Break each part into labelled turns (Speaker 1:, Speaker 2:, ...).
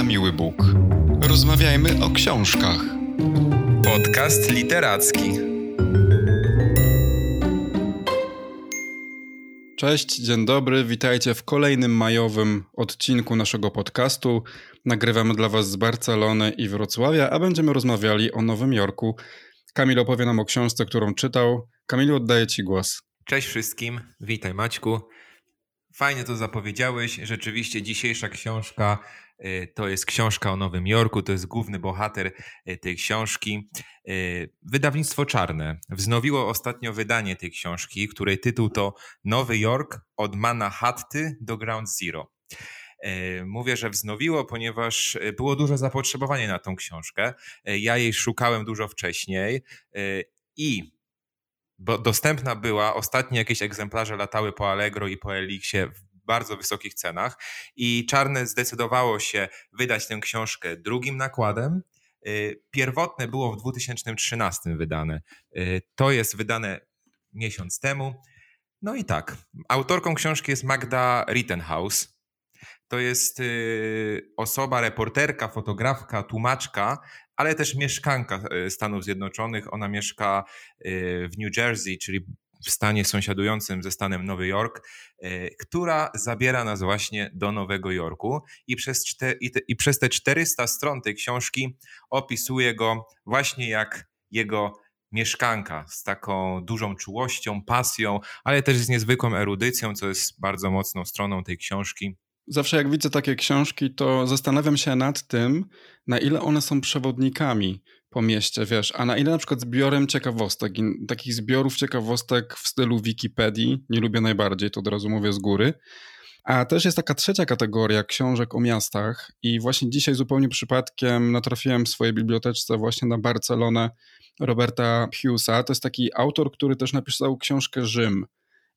Speaker 1: na miły Bóg. Rozmawiajmy o książkach.
Speaker 2: Podcast literacki.
Speaker 3: Cześć, dzień dobry, witajcie w kolejnym majowym odcinku naszego podcastu. Nagrywamy dla Was z Barcelony i Wrocławia, a będziemy rozmawiali o Nowym Jorku. Kamil opowie nam o książce, którą czytał. Kamilu, oddaję Ci głos.
Speaker 2: Cześć wszystkim, witaj Maćku. Fajnie to zapowiedziałeś. Rzeczywiście dzisiejsza książka to jest książka o Nowym Jorku, to jest główny bohater y, tej książki. Y, wydawnictwo Czarne wznowiło ostatnio wydanie tej książki, której tytuł to Nowy Jork od Manhattan do Ground Zero. Mówię, że wznowiło, ponieważ było duże zapotrzebowanie na tą książkę. Ja jej szukałem dużo wcześniej i bo dostępna była, ostatnie jakieś egzemplarze latały po Allegro i po Elixie bardzo wysokich cenach i Czarne zdecydowało się wydać tę książkę drugim nakładem. Y, pierwotne było w 2013 wydane. Y, to jest wydane miesiąc temu. No i tak, autorką książki jest Magda Rittenhouse. To jest y, osoba, reporterka, fotografka, tłumaczka, ale też mieszkanka Stanów Zjednoczonych. Ona mieszka w New Jersey, czyli w stanie sąsiadującym ze stanem Nowy Jork, e, która zabiera nas właśnie do Nowego Jorku i przez, czte, i, te, i przez te 400 stron tej książki opisuje go właśnie jak jego mieszkanka z taką dużą czułością, pasją, ale też z niezwykłą erudycją, co jest bardzo mocną stroną tej książki.
Speaker 3: Zawsze jak widzę takie książki, to zastanawiam się nad tym, na ile one są przewodnikami po mieście, wiesz, a na ile na przykład zbiorem ciekawostek, takich zbiorów ciekawostek w stylu Wikipedii, nie lubię najbardziej, to od razu mówię z góry. A też jest taka trzecia kategoria książek o miastach i właśnie dzisiaj zupełnie przypadkiem natrafiłem w swojej biblioteczce właśnie na Barcelonę Roberta Hughesa. To jest taki autor, który też napisał książkę Rzym.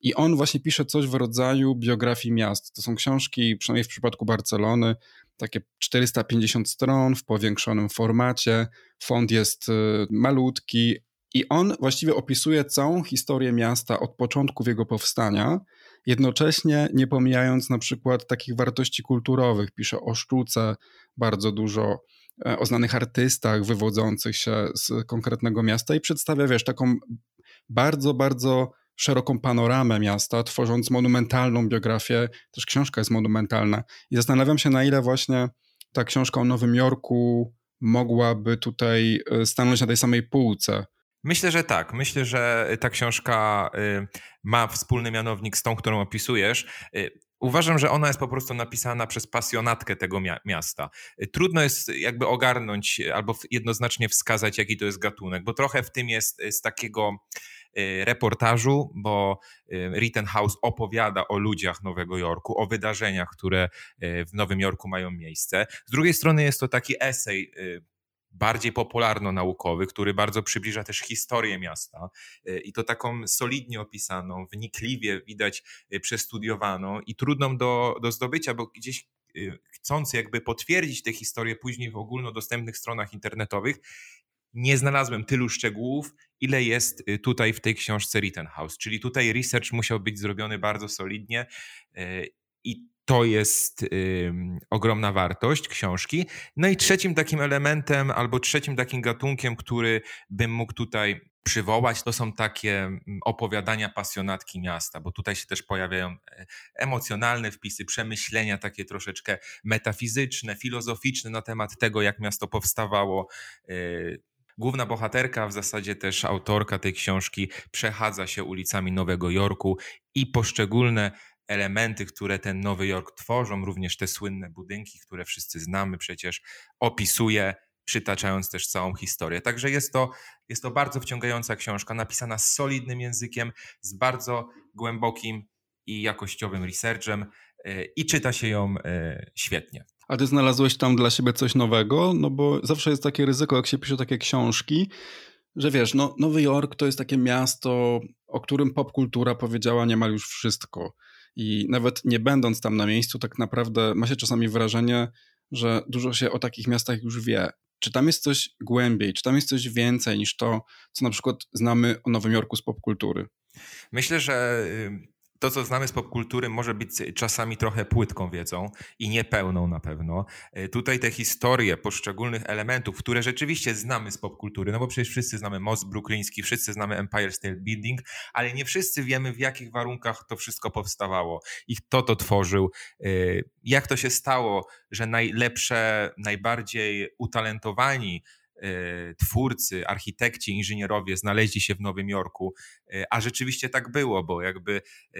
Speaker 3: I on właśnie pisze coś w rodzaju biografii miast. To są książki, przynajmniej w przypadku Barcelony, takie 450 stron w powiększonym formacie. Font jest y, malutki i on właściwie opisuje całą historię miasta od początku jego powstania, jednocześnie nie pomijając na przykład takich wartości kulturowych. Pisze o sztuce bardzo dużo, e, o znanych artystach wywodzących się z konkretnego miasta i przedstawia, wiesz, taką bardzo, bardzo szeroką panoramę miasta, tworząc monumentalną biografię. Też książka jest monumentalna. I zastanawiam się, na ile właśnie ta książka o Nowym Jorku mogłaby tutaj e, stanąć na tej samej półce.
Speaker 2: Myślę, że tak. Myślę, że ta książka y, ma wspólny mianownik z tą, którą opisujesz. Y, uważam, że ona jest po prostu napisana przez pasjonatkę tego miasta. Y, trudno jest jakby ogarnąć albo jednoznacznie wskazać, jaki to jest gatunek, bo trochę w tym jest z takiego reportażu, bo y, Rittenhouse opowiada o ludziach Nowego Jorku, o wydarzeniach, które y, w Nowym Jorku mają miejsce. Z drugiej strony jest to taki esej bardziej popularno-naukowy, który bardzo przybliża też historię miasta i to taką solidnie opisaną, wnikliwie widać przestudiowaną i trudną do, do zdobycia, bo gdzieś chcąc jakby potwierdzić tę historię później w ogólnodostępnych stronach internetowych, nie znalazłem tylu szczegółów, ile jest y, tutaj w tej książce Rittenhouse. Czyli tutaj research musiał być zrobiony bardzo solidnie y, i to jest y, ogromna wartość książki. No i trzecim takim elementem, albo trzecim takim gatunkiem, który bym mógł tutaj przywołać, to są takie opowiadania pasjonatki miasta, bo tutaj się też pojawiają e, emocjonalne wpisy, przemyślenia takie troszeczkę metafizyczne, filozoficzne na temat tego, jak miasto powstawało. Główna bohaterka, w zasadzie też autorka tej książki, przechadza się ulicami Nowego Jorku i poszczególne elementy, które ten Nowy Jork tworzą, również te słynne budynki, które wszyscy znamy przecież, opisuje, przytaczając też całą historię. Także jest to, jest to bardzo wciągająca książka, napisana z solidnym językiem, z bardzo głębokim i jakościowym researchem e, i czyta się ją e, świetnie.
Speaker 3: A ty znalazłeś tam dla siebie coś nowego? No bo zawsze jest takie ryzyko, jak się pisze takie książki, że wiesz, no, Nowy Jork to jest takie miasto, o którym popkultura powiedziała niemal już wszystko. I nawet nie będąc tam na miejscu, tak naprawdę ma się czasami wrażenie, że dużo się o takich miastach już wie. Czy tam jest coś głębiej, czy tam jest coś więcej niż to, co na przykład znamy o Nowym Jorku z popkultury?
Speaker 2: Myślę, że to, co znamy z popkultury, może być czasami trochę płytką wiedzą i niepełną na pewno. E, tutaj te historie poszczególnych elementów, które rzeczywiście znamy z popkultury, no bo przecież wszyscy znamy Most Brooklyński, wszyscy znamy Empire State Building, ale nie wszyscy wiemy, w jakich warunkach to wszystko powstawało i kto to tworzył, e, jak to się stało, że najlepsze, najbardziej utalentowani twórcy, architekci, inżynierowie znaleźli się w Nowym Jorku, e, a rzeczywiście tak było, bo jakby e,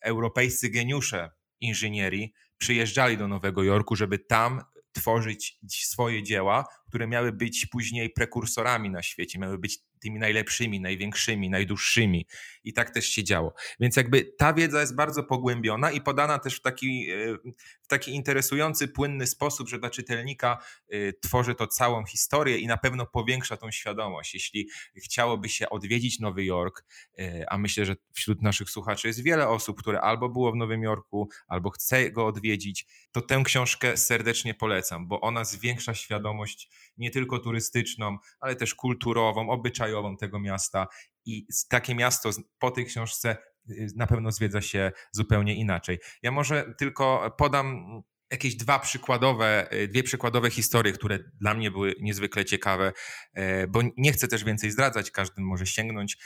Speaker 2: europejscy geniusze inżynierii przyjeżdżali do Nowego Jorku, żeby tam tworzyć swoje dzieła, które miały być później prekursorami na świecie, miały być tymi najlepszymi, największymi, najdłuższymi. I tak też się działo. Więc jakby ta wiedza jest bardzo pogłębiona i podana też w taki, e, w taki interesujący, płynny sposób, że dla czytelnika e, tworzy to całą historię i na pewno powiększa tą świadomość. Jeśli chciałoby się odwiedzić Nowy Jork, e, a myślę, że wśród naszych słuchaczy jest wiele osób, które albo było w Nowym Jorku, albo chce go odwiedzić, to tę książkę serdecznie polecam, bo ona zwiększa świadomość nie tylko turystyczną, ale też kulturową, obyczajową tego miasta. I takie miasto po tej książce y, na pewno zwiedza się zupełnie inaczej. Ja może tylko podam jakieś dwa przykładowe, y, dwie przykładowe historie, które dla mnie były niezwykle ciekawe, y, bo nie chcę też więcej zdradzać, każdy może sięgnąć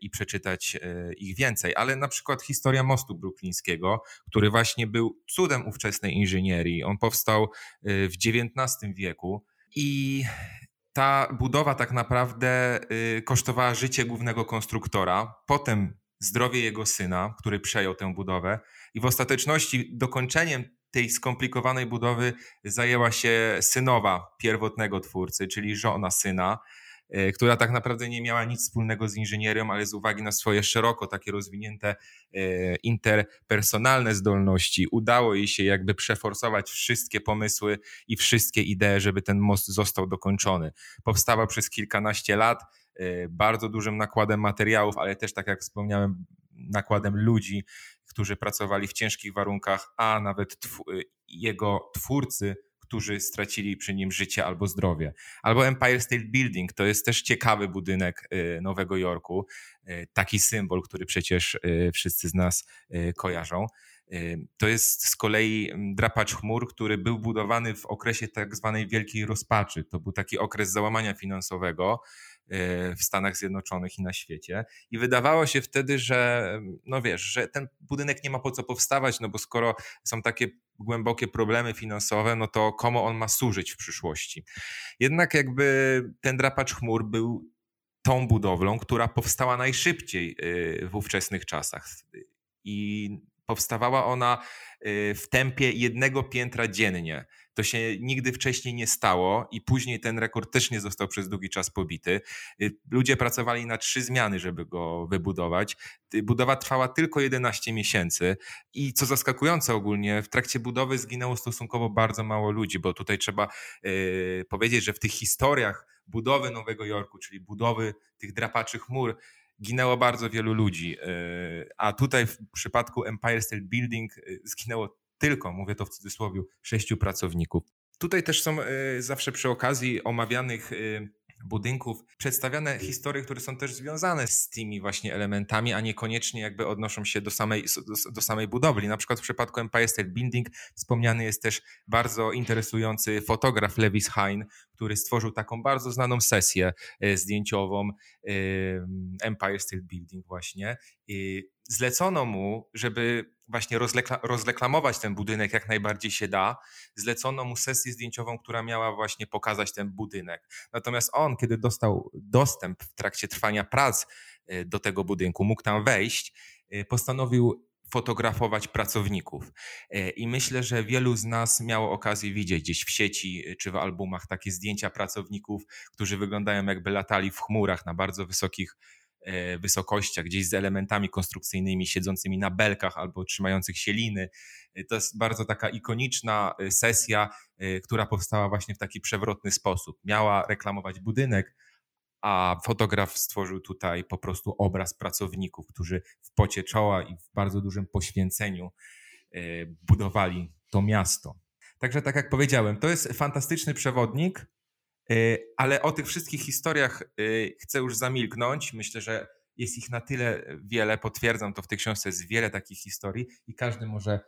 Speaker 2: i przeczytać ich więcej, ale na przykład historia mostu bruklińskiego, który właśnie był cudem ówczesnej inżynierii. On powstał w XIX wieku i ta budowa tak naprawdę y, kosztowała życie głównego konstruktora, potem zdrowie jego syna, który przejął tę budowę, i w ostateczności dokończeniem tej skomplikowanej budowy zajęła się synowa pierwotnego twórcy, czyli żona syna. E, która tak naprawdę nie miała nic wspólnego z inżynierią, ale z uwagi na swoje szeroko takie rozwinięte e, interpersonalne zdolności udało jej się jakby przeforsować wszystkie pomysły i wszystkie idee, żeby ten most został dokończony. Powstawał przez kilkanaście lat, e, bardzo dużym nakładem materiałów, ale też tak jak wspomniałem, nakładem ludzi, którzy pracowali w ciężkich warunkach, a nawet jego twórcy którzy stracili przy nim życie albo zdrowie. Albo Empire State Building to jest też ciekawy budynek y, Nowego Jorku, y, taki symbol, który przecież y, wszyscy z nas kojarzą. To jest z kolei drapacz chmur, który był budowany w okresie tak zwanej wielkiej rozpaczy. To był taki okres załamania finansowego w Stanach Zjednoczonych i na świecie. I wydawało się wtedy, że no wiesz, że ten budynek nie ma po co powstawać, no bo skoro są takie głębokie problemy finansowe, no to komu on ma służyć w przyszłości. Jednak jakby ten drapacz chmur był tą budowlą, która powstała najszybciej y, w ówczesnych czasach. I powstawała ona y, w tempie jednego piętra dziennie. To się nigdy wcześniej nie stało i później ten rekord też nie został przez długi czas pobity. Y, ludzie pracowali na trzy zmiany, żeby go wybudować. Y, budowa trwała tylko 11 miesięcy i co zaskakujące ogólnie, w trakcie budowy zginęło stosunkowo bardzo mało ludzi, bo tutaj trzeba powiedzieć, że w tych historiach budowy Nowego Jorku, czyli budowy tych drapaczy chmur, ginęło bardzo wielu ludzi. A tutaj w przypadku Empire State Building zginęło tylko, mówię to w cudzysłowie, sześciu pracowników. Tutaj też są e, zawsze przy okazji omawianych budynków przedstawiane historie, które są też związane z tymi właśnie elementami, a niekoniecznie jakby odnoszą się do samej, do, do, samej budowli. Na przykład w przypadku Empire State Building wspomniany jest też bardzo interesujący fotograf Lewis Hine, który stworzył taką bardzo znaną sesję e, zdjęciową Empire State Building właśnie. Zlecono mu, żeby właśnie rozreklamować ten budynek jak najbardziej się da, zlecono mu sesję zdjęciową, która miała właśnie pokazać ten budynek. Natomiast on, kiedy dostał dostęp w trakcie trwania prac e, do tego budynku, mógł tam wejść, e, postanowił fotografować pracowników. E, I myślę, że wielu z nas miało okazję widzieć gdzieś w sieci czy w albumach takie zdjęcia pracowników, którzy wyglądają jakby latali w chmurach na bardzo wysokich E, wysokościach, gdzieś z elementami konstrukcyjnymi siedzącymi na belkach albo trzymających się liny. E, to jest bardzo taka ikoniczna e, sesja, która powstała właśnie w taki przewrotny sposób. Miała reklamować budynek, a fotograf stworzył tutaj po prostu obraz pracowników, którzy w pocie czoła i w bardzo dużym poświęceniu budowali to miasto. Także tak jak powiedziałem, to jest fantastyczny przewodnik, E, ale o tych wszystkich historiach e, chcę już zamilknąć. Myślę, że jest ich na tyle wiele, potwierdzam to w tej książce, jest wiele takich historii i każdy może e,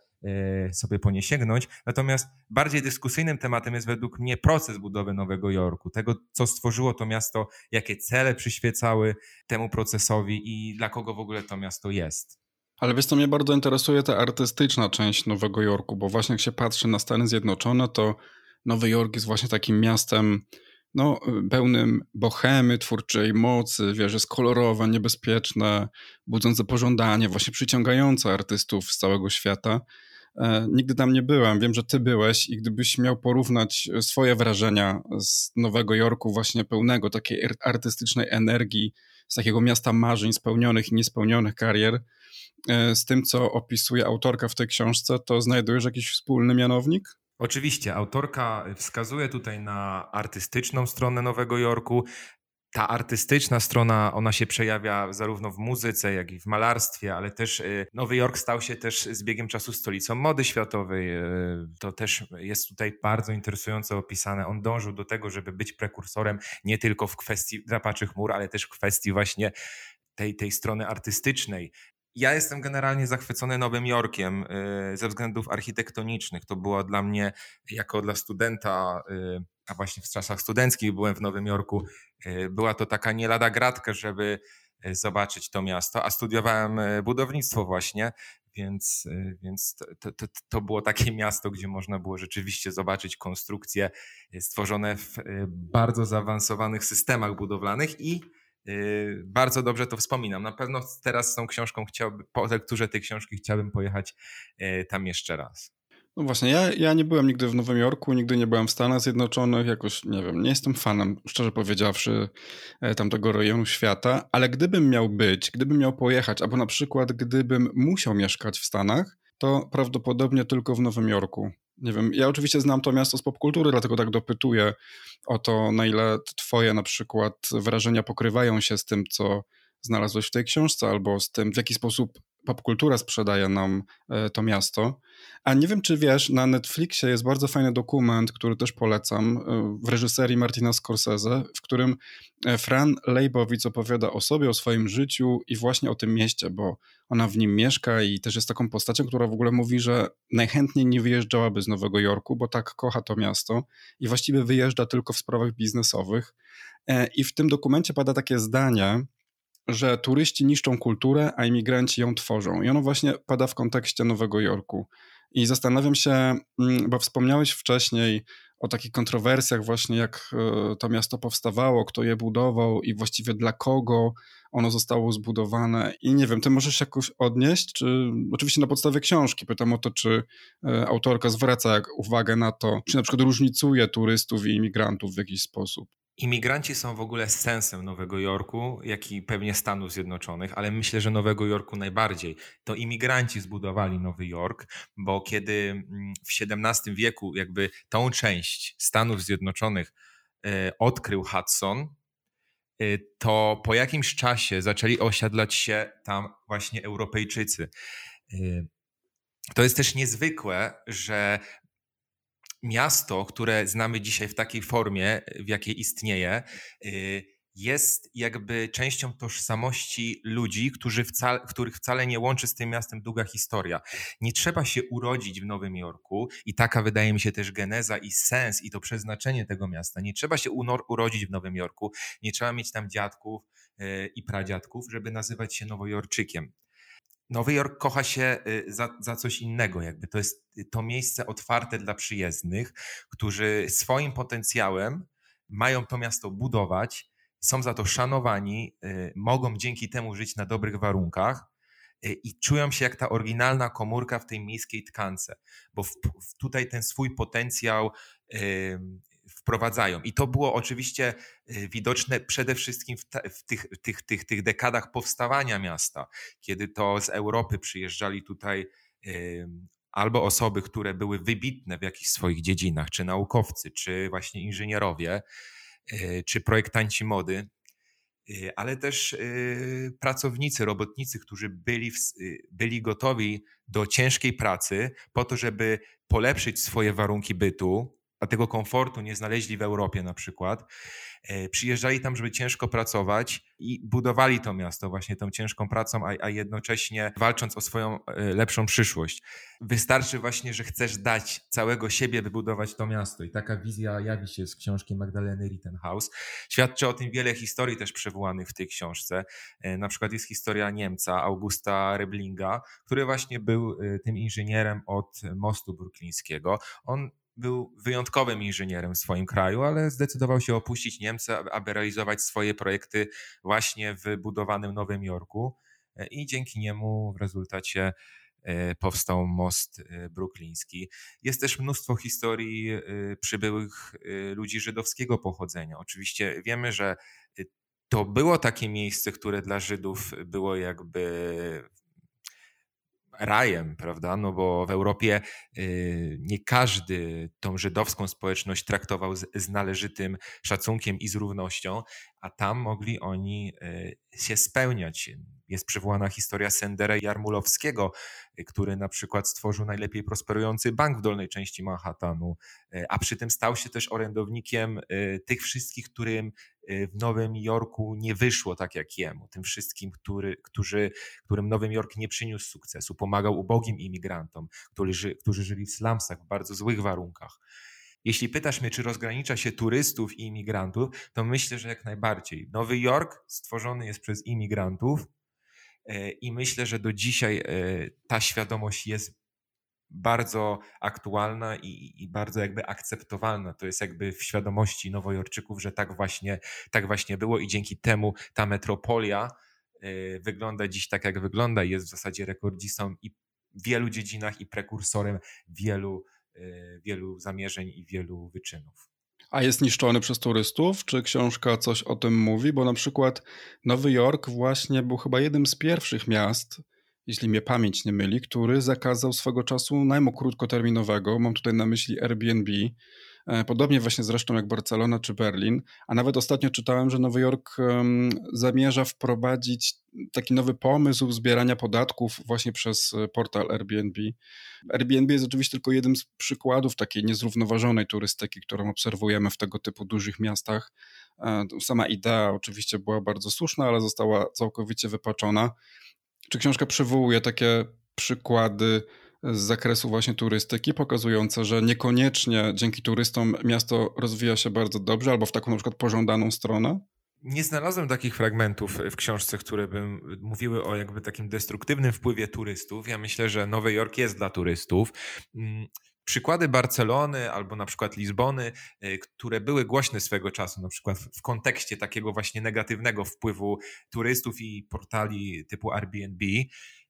Speaker 2: sobie po nie sięgnąć. Natomiast bardziej dyskusyjnym tematem jest według mnie proces budowy Nowego Jorku, tego, co stworzyło to miasto, jakie cele przyświecały temu procesowi i dla kogo w ogóle to miasto jest.
Speaker 3: Ale wiesz, co mnie bardzo interesuje, ta artystyczna część Nowego Jorku, bo właśnie jak się patrzy na Stany Zjednoczone, to Nowy Jork jest właśnie takim miastem no, pełnym bohemy, twórczej mocy, wiesz, jest kolorowe, niebezpieczne, budzące pożądanie, właśnie przyciągające artystów z całego świata. E, nigdy tam nie byłem, wiem, że ty byłeś i gdybyś miał porównać swoje wrażenia z Nowego Jorku, właśnie pełnego takiej artystycznej energii, z takiego miasta marzeń, spełnionych i niespełnionych karier, e, z tym, co opisuje autorka w tej książce, to znajdujesz jakiś wspólny mianownik?
Speaker 2: Oczywiście, autorka wskazuje tutaj na artystyczną stronę Nowego Jorku. Ta artystyczna strona, ona się przejawia zarówno w muzyce, jak i w malarstwie, ale też y, Nowy Jork stał się też z biegiem czasu stolicą mody światowej. Y, to też jest tutaj bardzo interesująco opisane. On dążył do tego, żeby być prekursorem nie tylko w kwestii drapaczy chmur, ale też w kwestii właśnie tej, tej strony artystycznej. Ja jestem generalnie zachwycony Nowym Jorkiem y, ze względów architektonicznych. To było dla mnie, jako dla studenta, y, a właśnie w czasach studenckich byłem w Nowym Jorku, y, była to taka nie lada gratka, żeby zobaczyć to miasto, a studiowałem budownictwo właśnie, więc, więc to, to, to, było takie miasto, gdzie można było rzeczywiście zobaczyć konstrukcje stworzone w bardzo zaawansowanych systemach budowlanych i bardzo dobrze to wspominam. Na pewno teraz z tą książką chciałbym, po lekturze tej książki chciałbym pojechać yy, tam jeszcze raz.
Speaker 3: No właśnie, ja, ja nie byłem nigdy w Nowym Jorku, nigdy nie byłem w Stanach Zjednoczonych, jakoś nie wiem, nie jestem fanem, szczerze powiedziawszy, e, tamtego rejonu świata, ale gdybym miał być, gdybym miał pojechać, albo na przykład gdybym musiał mieszkać w Stanach, to prawdopodobnie tylko w Nowym Jorku. Nie wiem, ja oczywiście znam to miasto z popkultury, dlatego tak dopytuję o to, na ile twoje na przykład wrażenia pokrywają się z tym, co znalazłeś w tej książce, albo z tym, w jaki sposób popkultura sprzedaje nam e, to miasto. A nie wiem, czy wiesz, na Netflixie jest bardzo fajny dokument, który też polecam, e, w reżyserii Martina Scorsese, w którym e, Fran Leibowitz opowiada o sobie, o swoim życiu i właśnie o tym mieście, bo ona w nim mieszka i też jest taką postacią, która w ogóle mówi, że najchętniej nie wyjeżdżałaby z Nowego Jorku, bo tak kocha to miasto i właściwie wyjeżdża tylko w sprawach biznesowych. I w tym dokumencie pada takie zdanie, że turyści niszczą kulturę, a imigranci ją tworzą. I ono właśnie pada w kontekście Nowego Jorku. I zastanawiam się, mm, bo wspomniałeś wcześniej o takich kontrowersjach, właśnie jak e, to miasto powstawało, kto je budował i właściwie dla kogo ono zostało zbudowane. I nie wiem, ty możesz jakoś odnieść, czy oczywiście na podstawie książki. Pytam o to, czy e, autorka zwraca uwagę na to, czy na przykład różnicuje turystów i imigrantów w jakiś sposób.
Speaker 2: Imigranci są w ogóle sensem Nowego Jorku, jak i pewnie Stanów Zjednoczonych, ale myślę, że Nowego Jorku najbardziej. To imigranci zbudowali Nowy Jork, bo kiedy mm, w XVII wieku jakby tą część Stanów Zjednoczonych e, odkrył Hudson, e, to po jakimś czasie zaczęli osiadlać się tam właśnie Europejczycy. E, to jest też niezwykłe, że miasto, które znamy dzisiaj w takiej formie, w jakiej istnieje, y, jest jakby częścią tożsamości ludzi, którzy wcale, których wcale nie łączy z tym miastem długa historia. Nie trzeba się urodzić w Nowym Jorku i taka wydaje mi się też geneza i sens i to przeznaczenie tego miasta. Nie trzeba się urodzić w Nowym Jorku, nie trzeba mieć tam dziadków y, i pradziadków, żeby nazywać się Nowojorczykiem. Nowy Jork kocha się y, za, za coś innego, jakby to jest to miejsce otwarte dla przyjezdnych, którzy swoim potencjałem mają to miasto budować, są za to szanowani, y, mogą dzięki temu żyć na dobrych warunkach y, i czują się jak ta oryginalna komórka w tej miejskiej tkance, bo w, w tutaj ten swój potencjał wprowadzają. I to było oczywiście y, widoczne przede wszystkim w, w tych, tych, tych, tych dekadach powstawania miasta, kiedy to z Europy przyjeżdżali tutaj albo osoby, które były wybitne w jakichś swoich dziedzinach, czy naukowcy, czy właśnie inżynierowie, y, czy projektanci mody, y, ale też pracownicy, robotnicy, którzy byli, byli gotowi do ciężkiej pracy po to, żeby polepszyć swoje warunki bytu, a tego komfortu nie znaleźli w Europie na przykład, e, przyjeżdżali tam, żeby ciężko pracować i budowali to miasto właśnie tą ciężką pracą, a, a jednocześnie walcząc o swoją e, lepszą przyszłość. Wystarczy właśnie, że chcesz dać całego siebie, by budować to miasto i taka wizja jawi się z książki Magdaleny Rittenhouse. Świadczy o tym wiele historii też przywołanych w tej książce. E, na przykład jest historia Niemca, Augusta Reblinga, który właśnie był tym inżynierem od mostu bruklińskiego. On był wyjątkowym inżynierem w swoim kraju, ale zdecydował się opuścić Niemcy, aby realizować swoje projekty właśnie w budowanym Nowym Jorku e, i dzięki niemu w rezultacie e, powstał most e, brukliński. Jest też mnóstwo historii przybyłych ludzi żydowskiego pochodzenia. Oczywiście wiemy, że to było takie miejsce, które dla Żydów było jakby rajem, prawda? No bo w Europie y, nie każdy tą żydowską społeczność traktował z, należytym szacunkiem i z równością, a tam mogli oni y, się spełniać. Jest przywołana historia Sendera Jarmulowskiego, y, który na przykład stworzył najlepiej prosperujący bank w dolnej części Manhattanu, a przy tym stał się też orędownikiem tych wszystkich, którym w Nowym Jorku nie wyszło tak jak jemu, tym wszystkim, który, którzy, którym Nowy Jork nie przyniósł sukcesu, pomagał ubogim imigrantom, którzy, którzy żyli w slumsach w bardzo złych warunkach. Jeśli pytasz mnie, czy rozgranicza się turystów i imigrantów, to myślę, że jak najbardziej. Nowy Jork stworzony jest przez imigrantów i myślę, że do dzisiaj e, ta świadomość jest bardzo aktualna i, i, bardzo jakby akceptowalna. To jest jakby w świadomości Nowojorczyków, że tak właśnie, tak właśnie było i dzięki temu ta metropolia y, wygląda dziś tak, jak wygląda i jest w zasadzie rekordzistą i w wielu dziedzinach i prekursorem wielu, y, wielu zamierzeń i wielu wyczynów.
Speaker 3: A jest niszczony przez turystów? Czy książka coś o tym mówi? Bo na przykład Nowy Jork właśnie był chyba jednym z pierwszych miast, jeśli mnie pamięć nie myli, który zakazał swego czasu najmu krótkoterminowego. Mam tutaj na myśli Airbnb. E, podobnie właśnie zresztą jak Barcelona czy Berlin, a nawet ostatnio czytałem, że Nowy Jork zamierza wprowadzić taki nowy pomysł zbierania podatków właśnie przez e, portal Airbnb. Airbnb jest oczywiście tylko jednym z przykładów takiej niezrównoważonej turystyki, którą obserwujemy w tego typu dużych miastach. E, sama idea oczywiście była bardzo słuszna, ale została całkowicie wypaczona. Czy książka przywołuje takie przykłady z zakresu właśnie turystyki, pokazujące, że niekoniecznie dzięki turystom miasto rozwija się bardzo dobrze albo w taką na przykład pożądaną stronę?
Speaker 2: Nie znalazłem takich fragmentów w książce, które by mówiły o jakby takim destruktywnym wpływie turystów. Ja myślę, że Nowy Jork jest dla turystów. Mm, przykłady Barcelony albo na przykład Lizbony, y, które były głośne swego czasu, na przykład w kontekście takiego właśnie negatywnego wpływu turystów i portali typu Airbnb,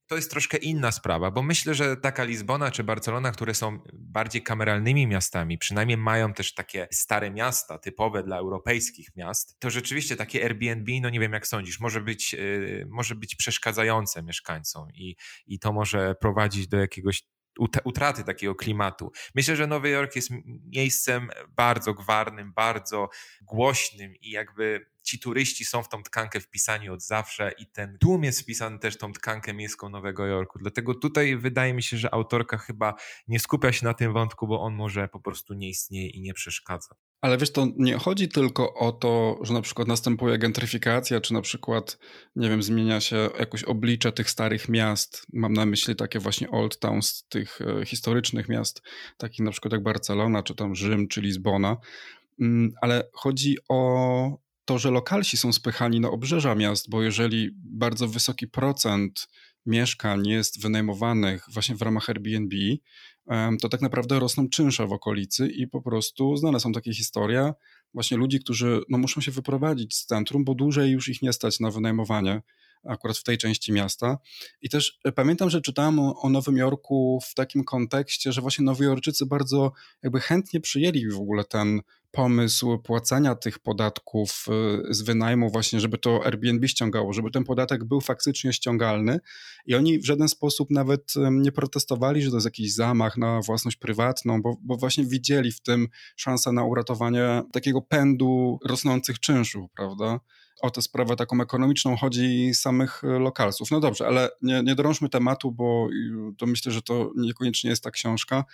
Speaker 2: to jest troszkę inna sprawa, bo myślę, że taka Lizbona czy Barcelona, które są bardziej kameralnymi miastami, przynajmniej mają też takie stare miasta typowe dla europejskich miast, to rzeczywiście takie Airbnb, no nie wiem jak sądzisz, może być, yy, może być przeszkadzające mieszkańcom i, i to może prowadzić do jakiegoś utraty takiego klimatu. Myślę, że Nowy Jork jest miejscem bardzo gwarnym, bardzo głośnym i jakby ci turyści są w tą tkankę wpisani od zawsze i ten tłum jest wpisany też tą tkankę miejską Nowego Jorku. Dlatego tutaj wydaje mi się, że autorka chyba nie skupia się na tym wątku, bo on może po prostu nie istnieje i nie przeszkadza.
Speaker 3: Ale wiesz, to nie chodzi tylko o to, że na przykład następuje gentryfikacja, czy na przykład, nie wiem, zmienia się jakoś oblicze tych starych miast. Mam na myśli takie właśnie old towns, tych e, historycznych miast, takich na przykład jak Barcelona, czy tam Rzym, czy Lizbona. Mm, ale chodzi o to, że lokalsi są spychani na obrzeża miast, bo jeżeli bardzo wysoki procent mieszkań jest wynajmowanych właśnie w ramach Airbnb, to tak naprawdę rosną czynsze w okolicy i po prostu znane są takie historie właśnie ludzi, którzy no, muszą się wyprowadzić z centrum, bo dłużej już ich nie stać na wynajmowanie akurat w tej części miasta. I też e, pamiętam, że czytałem o, Nowym Jorku w takim kontekście, że właśnie Nowojorczycy bardzo jakby chętnie przyjęli w ogóle ten pomysł płacenia tych podatków y, z wynajmu właśnie, żeby to Airbnb ściągało, żeby ten podatek był faktycznie ściągalny i oni w żaden sposób nawet nie protestowali, że to jest jakiś zamach na własność prywatną, bo, bo właśnie widzieli w tym szansę na uratowanie takiego pędu rosnących czynszów, prawda? O tę sprawę taką ekonomiczną chodzi samych lokalsów. No dobrze, ale nie, nie drążmy tematu, bo to myślę, że to niekoniecznie jest ta książka.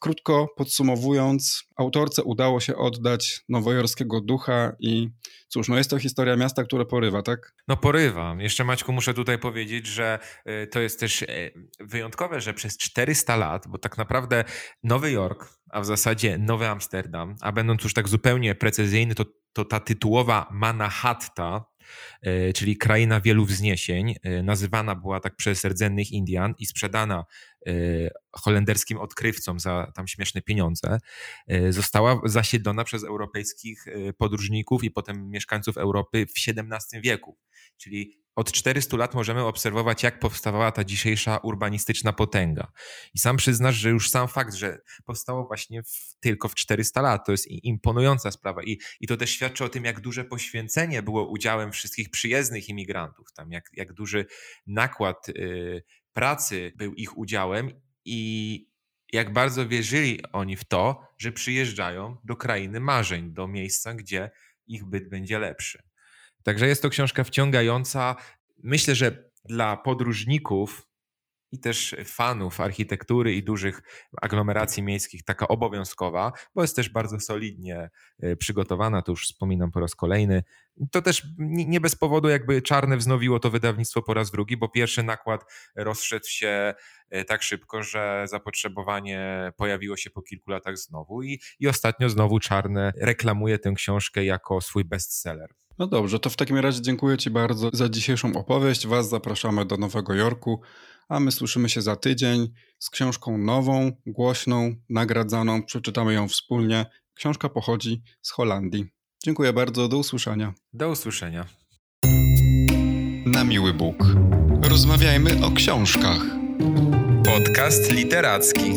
Speaker 3: Krótko podsumowując, autorce udało się oddać nowojorskiego ducha i cóż, no jest to historia miasta, które porywa, tak?
Speaker 2: No porywa. Jeszcze Maćku muszę tutaj powiedzieć, że y, to jest też y, wyjątkowe, że przez 400 lat, bo tak naprawdę Nowy Jork, a w zasadzie Nowy Amsterdam, a będąc już tak zupełnie precyzyjny, to, to ta tytułowa Manahatta, E, czyli kraina wielu wzniesień, e, nazywana była tak przez rdzennych Indian i sprzedana holenderskim odkrywcom za tam śmieszne pieniądze, została zasiedlona przez europejskich podróżników i potem mieszkańców Europy w XVII wieku. Czyli od 400 lat możemy obserwować, jak powstawała ta dzisiejsza urbanistyczna potęga. I sam przyznasz, że już sam fakt, że powstało właśnie w, tylko w 400 lat, to jest imponująca sprawa. I, I to też świadczy o tym, jak duże poświęcenie było udziałem wszystkich przyjezdnych imigrantów, tam jak, jak duży nakład y, pracy był ich udziałem i jak bardzo wierzyli oni w to, że przyjeżdżają do krainy marzeń, do miejsca, gdzie ich byt będzie lepszy. Także jest to książka wciągająca. Myślę, że dla podróżników i też fanów architektury i dużych aglomeracji miejskich taka obowiązkowa, bo jest też bardzo solidnie e, przygotowana, to już wspominam po raz kolejny. To też nie bez powodu jakby Czarne wznowiło to wydawnictwo po raz drugi, bo pierwszy nakład rozszedł się e, tak szybko, że zapotrzebowanie pojawiło się po kilku latach znowu i, i ostatnio znowu Czarne reklamuje tę książkę jako swój bestseller.
Speaker 3: No dobrze, to w takim razie dziękuję Ci bardzo za dzisiejszą opowieść. Was zapraszamy do Nowego Jorku, a my słyszymy się za tydzień z książką nową, głośną, nagradzaną. Przeczytamy ją wspólnie. Książka pochodzi z Holandii. Dziękuję bardzo, do usłyszenia.
Speaker 2: Do usłyszenia.
Speaker 1: Na miły Bóg. Rozmawiajmy o książkach.
Speaker 2: Podcast literacki.